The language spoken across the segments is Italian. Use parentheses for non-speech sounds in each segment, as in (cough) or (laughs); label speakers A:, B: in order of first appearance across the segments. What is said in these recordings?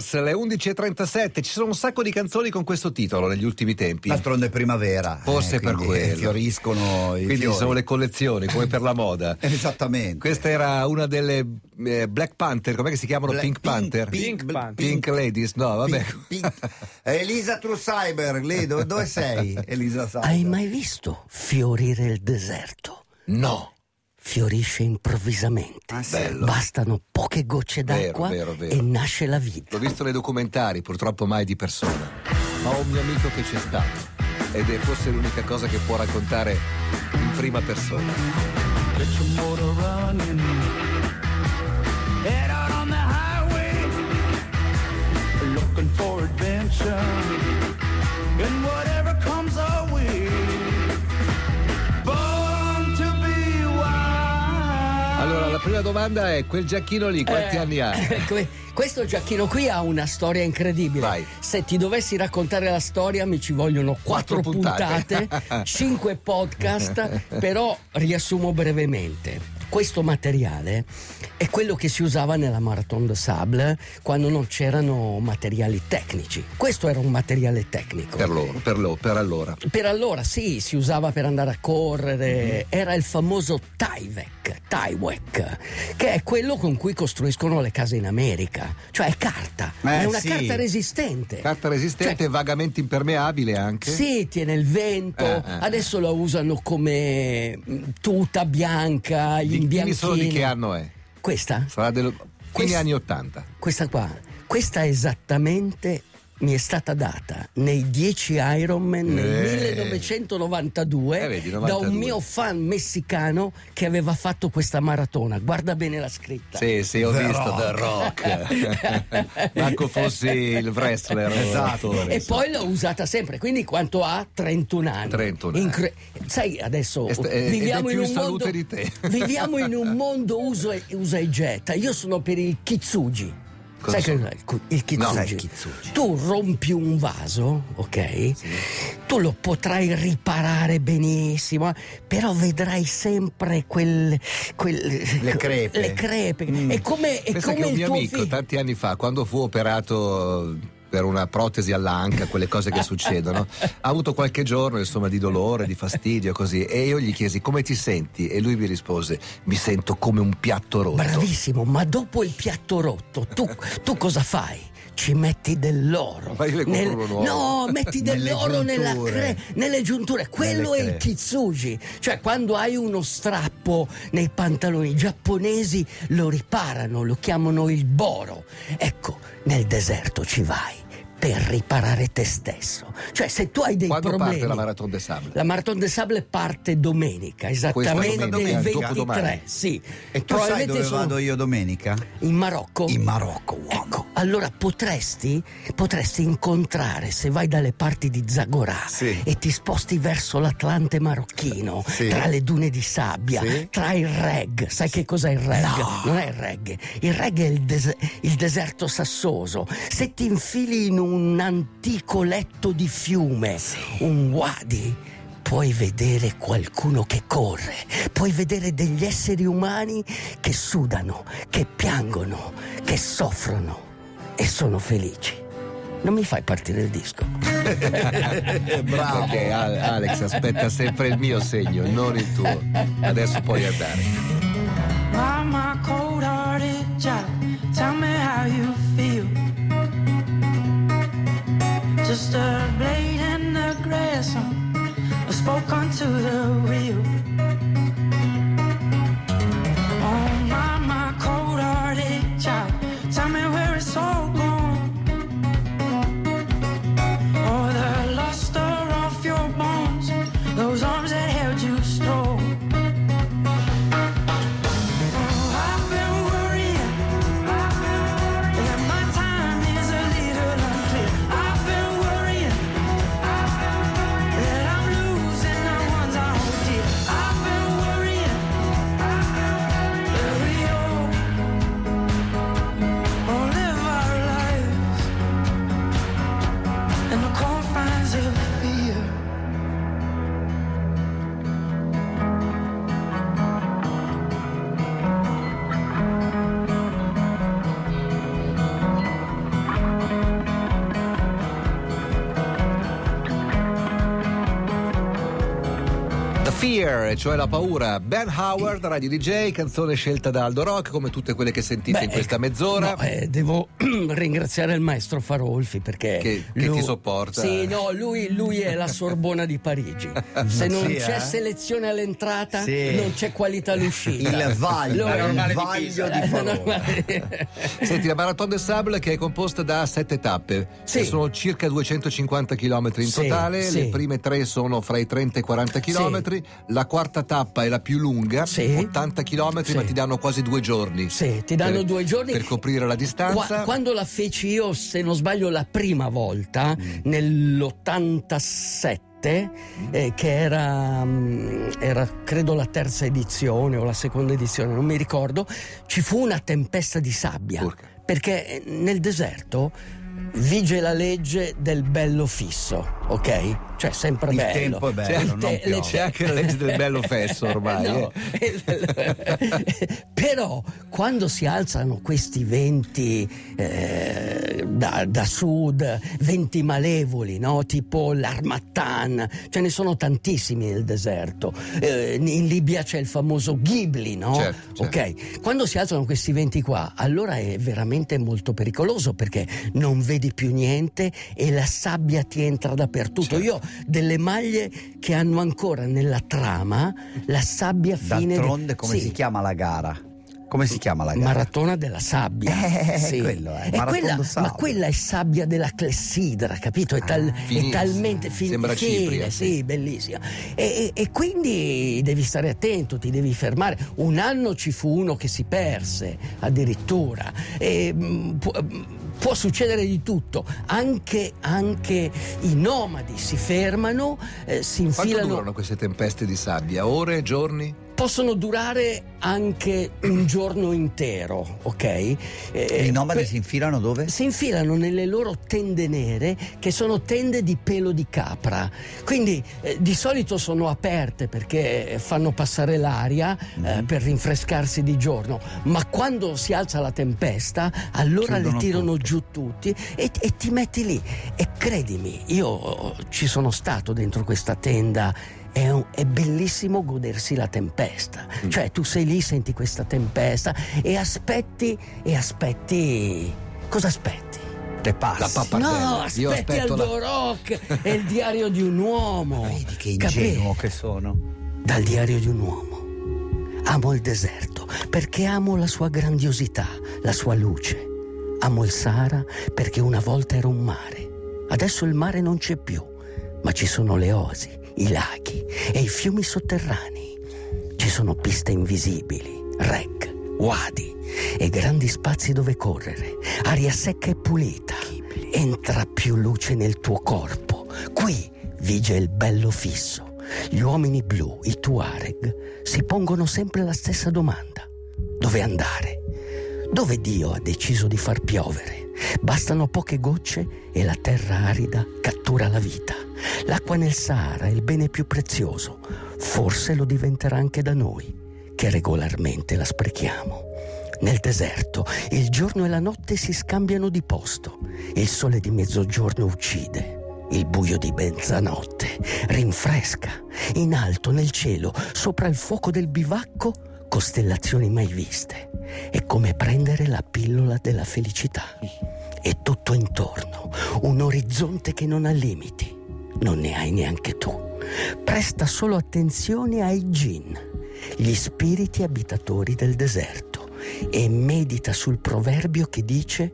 A: Flowers, le 11.37, ci sono un sacco di canzoni con questo titolo negli ultimi tempi.
B: D'altronde è primavera.
A: Forse
B: eh,
A: per
B: eh,
A: quello.
B: Fioriscono i
A: Quindi
B: fiori.
A: sono le collezioni, come per la moda. (laughs)
B: Esattamente.
A: Questa era una delle eh, Black Panther, com'è che si chiamano?
B: Black-
A: Pink Panther?
B: Pink,
C: Pink Panther.
A: Pink Ladies, no, vabbè.
B: Pink- Pink. (laughs) Elisa Truscyber, lì dove, dove sei? Elisa Cyber.
D: Hai mai visto fiorire il deserto?
A: No.
D: Fiorisce improvvisamente.
B: Ah, sì?
A: Bello.
D: Bastano poche gocce
A: Vero,
D: d'acqua
A: vero, vero.
D: e nasce la vita.
A: L'ho visto nei documentari, purtroppo mai di persona. Ma ho un mio amico che c'è stato. Ed è forse l'unica cosa che può raccontare in prima persona.
E: Get your motor running. Head out on the highway. Looking for adventure. And whatever comes
A: la prima domanda è: quel giacchino lì, quanti
D: Eh,
A: anni ha? (laughs)
D: que- Questo giacchino qui ha una storia incredibile.
A: Vai.
D: Se ti dovessi raccontare la storia mi ci vogliono quattro,
A: Quattro puntate.
D: puntate, (laughs) cinque podcast, però riassumo brevemente. Questo materiale è quello che si usava nella Marathon de Sable quando non c'erano materiali tecnici. Questo era un materiale tecnico.
A: Per loro, per loro, per allora.
D: Per allora sì, si usava per andare a correre,
A: Mhm.
D: era il famoso Tyvek, Tywek, che è quello con cui costruiscono le case in America, cioè è carta,
B: Eh,
D: è una
B: sì.
D: carta resistente.
A: Carta resistente,
D: Cioè,
A: vagamente impermeabile anche.
D: sì, tiene il vento,
A: Eh, eh,
D: adesso la usano come tuta bianca, gli
A: Di- Dimmi solo di che anno è.
D: Questa?
A: Sarà del fine
D: Quest-
A: anni 80.
D: Questa qua, questa esattamente mi è stata data nei 10 Ironman nel
A: Eh.
D: 1992
A: Eh, vedi,
D: da
A: 92.
D: un mio fan messicano che aveva fatto questa maratona. Guarda bene la scritta.
A: Sì, sì, ho
B: The
A: visto The Rock. (laughs) Manco fossi il wrestler.
B: Esatto.
D: E poi l'ho usata sempre, quindi quanto ha? 31 anni.
A: 31 anni.
D: Incre- Sai, adesso
A: E st- e-
D: viviamo, in mondo,
A: salute di te.
D: viviamo in un mondo uso e, usa e getta. Io sono per il kitsugi.
A: Cosa
D: Sai che
A: sono?
D: cos'è il il kitsugi?
A: No.
B: Il kitsugi?
D: Tu rompi un vaso, ok? Tu lo potrai riparare benissimo, però vedrai sempre quel, quel-
B: Le crepe.
D: Le crepe. È come, è
A: Pensa
D: come
A: che un mio amico
D: figlio.
A: tanti anni fa, quando fu operato per una protesi all'anca, quelle cose che succedono, ha avuto qualche giorno insomma di dolore, di fastidio così e io gli chiesi come ti senti e lui mi rispose mi sento come un piatto rotto.
D: Bravissimo, ma dopo il piatto rotto, tu, tu cosa fai? Ci metti dell'oro.
A: Ma io le uno nuovo.
D: No, metti
B: Nelle
D: dell'oro nella
B: giunture.
D: cre- nelle giunture. Quello
B: Nelle
D: è il kitsugi. Cioè, quando hai uno strappo nei pantaloni i giapponesi lo riparano, lo chiamano il boro. Ecco, nel deserto ci vai per riparare te stesso. Cioè, se tu hai dei
A: Quando
D: problemi.
A: parte la Marathon de Sable?
D: La Marathon de Sable parte domenica, esattamente
A: domenica,
D: il
A: dopodomani.
D: 23. Sì.
B: E tu sai dove
D: sono-
B: vado io domenica?
D: in Marocco?
B: In Marocco, uomo.
D: Ecco, allora potresti, potresti incontrare, se vai dalle parti di Zagorà
B: Sì.
D: e ti sposti verso l'Atlante marocchino,
B: Sì.
D: tra le dune di sabbia,
B: Sì.
D: tra il reg, sai che cos'è il reg?
B: No.
D: Non è il reg, il reg è il, des- il deserto sassoso. Se ti infili in un antico letto di fiume, un wadi, puoi vedere qualcuno che corre, puoi vedere degli esseri umani che sudano, che piangono, che soffrono e sono felici. Non mi fai partire il disco. (laughs)
B: Bravo.
A: Al- Alex aspetta sempre il mio segno, non il tuo. Adesso puoi andare.
E: Just a blade in the grass, I spoke onto the wheel.
A: Fear, cioè la paura. Ben Howard, radio DJ, canzone scelta da Aldo Rock, come tutte quelle che sentite
D: Beh,
A: in questa
D: ecco,
A: mezz'ora.
D: no, eh, devo (clears throat) ringraziare il maestro Farolfi perché.
A: Che- che ti sopporta.
D: Sì, no, lui, lui è la Sorbona di Parigi. (laughs) Se non
B: Sì,
D: c'è
B: eh?
D: selezione all'entrata,
B: Sì.
D: non c'è qualità all'uscita.
B: Il vaglio, il vaglio di
D: Eh,
B: Farolfi.
D: normale. (laughs)
A: Senti, la Marathon des Sables che è composta da sette tappe,
D: Sì.
A: che sono circa 250 km in totale,
D: sì.
A: le prime tre sono fra i 30 e i 40 km, la quarta tappa è la più lunga,
D: Sì.
A: 80 km,
D: Sì.
A: ma ti danno quasi due giorni.
D: Sì, ti danno
A: per-
D: due giorni.
A: Per coprire la distanza.
D: Qua- quando la feci io, se non sbaglio, la prima volta,
A: Mm.
D: nell'87, eh, che era, mm, era credo la terza edizione o la seconda edizione, non mi ricordo, ci fu una tempesta di sabbia.
A: Urca.
D: Perché eh, nel deserto vige la legge del bello fisso, ok? Cioè sempre
B: Il
D: bello.
B: tempo è bello,
D: Il
B: non
D: te-.
A: C'è anche la legge del bello fesso ormai.
D: No.
A: eh. (laughs)
D: Però quando si alzano questi venti eh, da, da sud, venti malevoli, no? tipo l'Armatan, ce ne sono tantissimi nel deserto. Eh, in Libia c'è il famoso Ghibli, no?
A: Certo, certo.
D: Ok, quando si alzano questi venti qua, allora è veramente molto pericoloso perché non vedi più niente e la sabbia ti entra dappertutto.
A: Certo.
D: Io delle maglie che hanno ancora nella trama la sabbia fine.
B: D'altronde come
D: Sì.
B: si chiama la gara? Come si chiama la gara?
D: Maratona della sabbia.
B: Eh,
D: Sì.
B: quello è,
D: E
B: Marathon
D: quella- ma quella è sabbia della clessidra, capito? È, tal- è
A: finissima.
D: talmente fin-
A: Sembra
D: fine,
A: cipria, sì.
D: sì, bellissima. E, e- e quindi devi stare attento, ti devi fermare. Un anno ci fu uno che si perse addirittura. E, mm, può, succedere di tutto. Anche, anche i nomadi si fermano, eh, si
A: Quanto
D: infilano.
A: durano queste tempeste di sabbia? Ore, giorni?
D: Possono durare anche un giorno intero, ok? Eh,
B: E I nomadi
D: per-
B: si infilano dove?
D: si infilano nelle loro tende nere che sono tende di pelo di capra. Quindi eh, di solito sono aperte perché fanno passare l'aria eh,
B: Mhm.
D: per rinfrescarsi di giorno, ma quando si alza la tempesta allora
B: Chiudono
D: le tirano
B: tutte.
D: giù tutti e, e ti metti lì. E credimi, io ci sono stato dentro questa tenda. È, un- è bellissimo godersi la tempesta,
B: Mm.
D: cioè tu sei lì, senti questa tempesta e aspetti, e aspetti, cosa aspetti?
B: Le passi.
A: La.
D: No,
A: Io
D: aspetti
A: aspetto la-
D: Aldo Rock e il diario di un uomo.
B: Vedi che
D: Capì?
B: ingenuo che sono.
D: Dal diario di un uomo. Amo il deserto perché amo la sua grandiosità, la sua luce. Amo il Sahara perché una volta era un mare. Adesso il mare non c'è più, ma ci sono le oasi, i laghi e i fiumi sotterranei. Ci sono piste invisibili, rec, wadi e grandi spazi dove correre, aria secca e pulita. Entra più luce nel tuo corpo. Qui vige il bello fisso. Gli uomini blu, i Tuareg, si pongono sempre la stessa domanda. Dove andare? Dove Dio ha deciso di far piovere? Bastano poche gocce e la terra arida cattura la vita. L'acqua nel Sahara è il bene più prezioso. Forse lo diventerà anche da noi, che regolarmente la sprechiamo. Nel deserto il giorno e la notte si scambiano di posto. Il sole di mezzogiorno uccide. Il buio di mezzanotte rinfresca. In alto nel cielo, sopra il fuoco del bivacco, costellazioni mai viste. È come prendere la pillola della felicità. E tutto intorno, un orizzonte che non ha limiti. Non ne hai neanche tu. Presta solo attenzione ai gin, gli spiriti abitatori del deserto, e medita sul proverbio che dice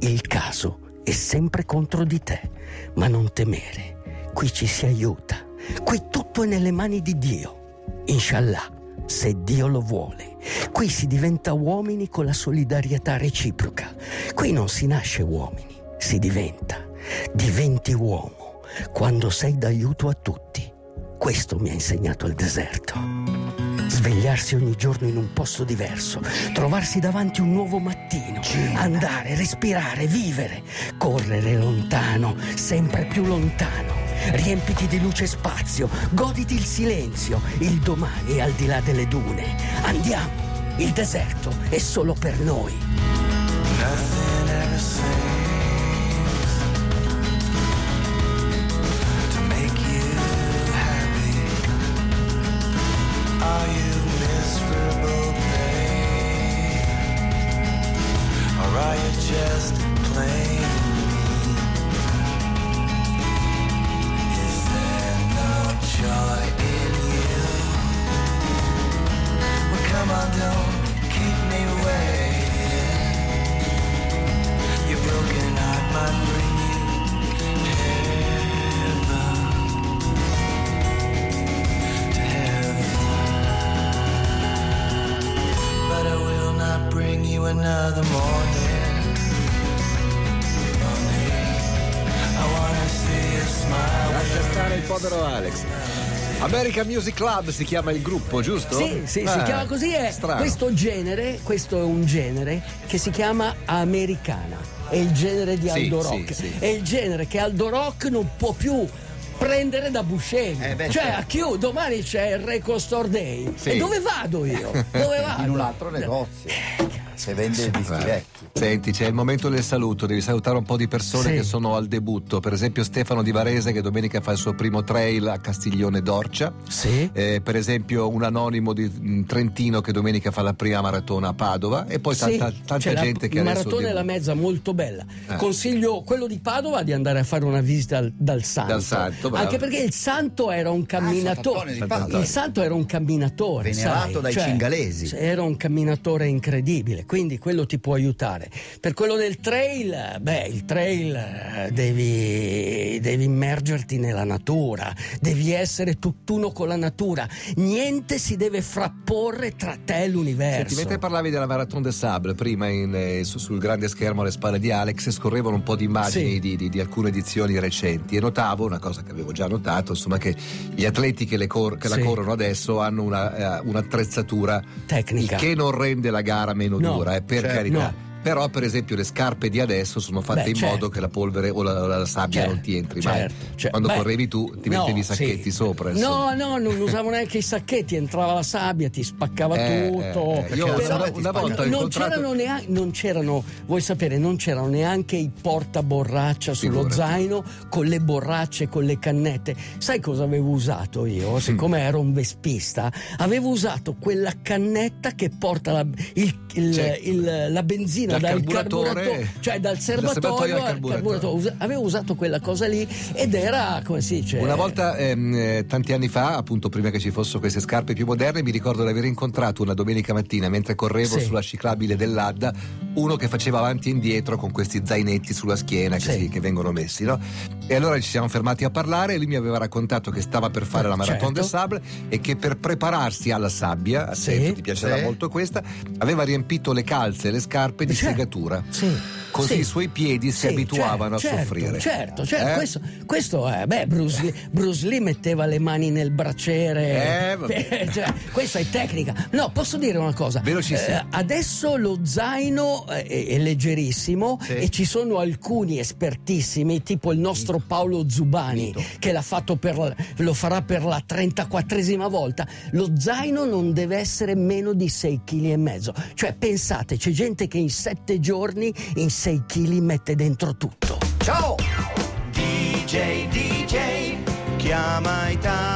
D: il caso è sempre contro di te, ma non temere. Qui ci si aiuta. Qui tutto è nelle mani di Dio. Inshallah, se Dio lo vuole. Qui si diventa uomini con la solidarietà reciproca. Qui non si nasce uomini, si diventa. Diventi uomo quando sei d'aiuto a tutti. Questo mi ha insegnato il deserto. Svegliarsi ogni giorno in un posto diverso, trovarsi davanti un nuovo mattino, andare, respirare, vivere, correre lontano, sempre più lontano. Riempiti di luce spazio, goditi il silenzio, il domani al di là delle dune. Andiamo, il deserto è solo per noi.
E: Nothing ever to make another morning. Morning. I wanna see you smile.
A: Lascia stare il povero Alex. American Music Club si chiama il gruppo, giusto?
D: Sì, sì, si
A: Ah,
D: chiama così. È
A: strano.
D: questo genere, questo è un genere che si chiama americana. È il genere di
A: Sì,
D: Aldo
A: sì,
D: Rock.
A: sì.
D: È il genere che Aldo Rock non può più prendere da Buscemi.
B: Eh, beh,
D: cioè,
B: certo.
D: a chiù, domani c'è il Record Store Day.
A: Sì.
D: E dove vado io? (laughs) Dove vado?
B: In un altro negozio. Se vende dischi
A: Vabbè.
B: vecchi.
A: Senti, c'è il momento del saluto, devi salutare un po' di persone
D: Sì.
A: che sono al debutto, per esempio Stefano Di Varese che domenica fa il suo primo trail a Castiglione d'Orcia,
D: Sì.
A: Eh, per esempio un anonimo di mm, Trentino che domenica fa la prima maratona a Padova e poi
D: Sì,
A: tanta, tanta
D: c'è la-
A: gente che
D: il
A: adesso
D: maratona e la mezza molto bella.
A: Eh.
D: Consiglio quello di Padova di andare a fare una visita al- dal Santo.
A: Dal Santo, bravo.
D: Anche perché il Santo era un camminatore.
B: Sant'Antonio di
A: Sant'Antonio.
D: il Santo era un camminatore.
B: Venerato
D: sai,
B: dai
D: cioè,
B: cingalesi.
D: Era un camminatore incredibile, quindi quello ti può aiutare. Per quello del trail, beh, il trail eh, devi, devi immergerti nella natura, devi essere tutt'uno con la natura. Niente si deve frapporre tra te e l'universo.
A: Senti, mentre parlavi della Marathon des Sables prima in, eh, su- sul grande schermo alle spalle di Alex scorrevano un po' di immagini
D: Sì.
A: di, di- di alcune edizioni recenti e notavo una cosa che avevo già notato insomma che gli atleti che, le cor- che la
D: Sì.
A: corrono adesso hanno una, eh, un'attrezzatura
D: Tecnica.
A: che non rende la gara meno
D: No,
A: dura eh, per
B: certo,
A: carità
D: no.
A: Però per esempio le scarpe di adesso sono fatte
D: Beh,
A: in
D: certo.
A: modo che la polvere o la, la sabbia
D: Certo,
A: non ti entri
D: certo,
A: mai
D: certo.
A: quando
D: Beh,
A: correvi tu ti
D: no,
A: mettevi i sacchetti
D: sì.
A: sopra insomma.
D: No, no, non usavo neanche i sacchetti, entrava la sabbia, ti spaccava
A: Eh,
D: tutto.
A: eh, eh. Io una- una volta
D: non c'erano neanche, non c'erano, vuoi sapere, non c'erano neanche i portaborraccia sullo
A: Figurati.
D: zaino con le borracce, con le cannette. Sai cosa avevo usato io? Siccome ero un vespista, avevo usato quella cannetta che porta la, il- il- il- la benzina
A: Dal
D: dal
A: carburatore-
D: cioè dal serbatoio,
A: al carburatore.
D: Usa- Avevo usato quella cosa lì ed era, come si dice...
A: Una volta, ehm, eh, tanti anni fa, appunto prima che ci fossero queste scarpe più moderne, mi ricordo di aver incontrato una domenica mattina mentre correvo
D: Sì.
A: sulla ciclabile dell'Adda uno che faceva avanti e indietro con questi zainetti sulla schiena che,
D: Sì.
A: si- che vengono messi, no? E allora ci siamo fermati a parlare e lui mi aveva raccontato che stava per fare la Marathon
D: Certo.
A: des Sables e che per prepararsi alla sabbia,
D: Sì.
A: attento, ti piacerà
B: Sì.
A: molto questa, aveva riempito le calze e le scarpe di
D: Certo.
A: segatura.
D: Sì.
A: Così
D: Sì.
A: i suoi piedi si
D: Sì,
A: abituavano
D: certo,
A: a soffrire.
D: Certo, certo,
A: Eh?
D: questo, questo è, beh, Bruce Lee, Bruce Lee metteva le mani nel braciere.
A: Eh, vabbè. (laughs)
D: cioè, questa è tecnica. No, posso dire una cosa?
A: Velocissimo.
D: Eh, adesso lo zaino è, è leggerissimo
A: Sì.
D: e ci sono alcuni espertissimi, tipo il nostro Paolo Zubani,
A: Mito.
D: che l'ha fatto per, lo farà per la 34esima volta. Lo zaino non deve essere meno di 6 kg e mezzo. Cioè, pensate, c'è gente che in 7 giorni in 6 kg mette dentro tutto.
B: Ciao!
E: DJ, DJ, chiama Italia.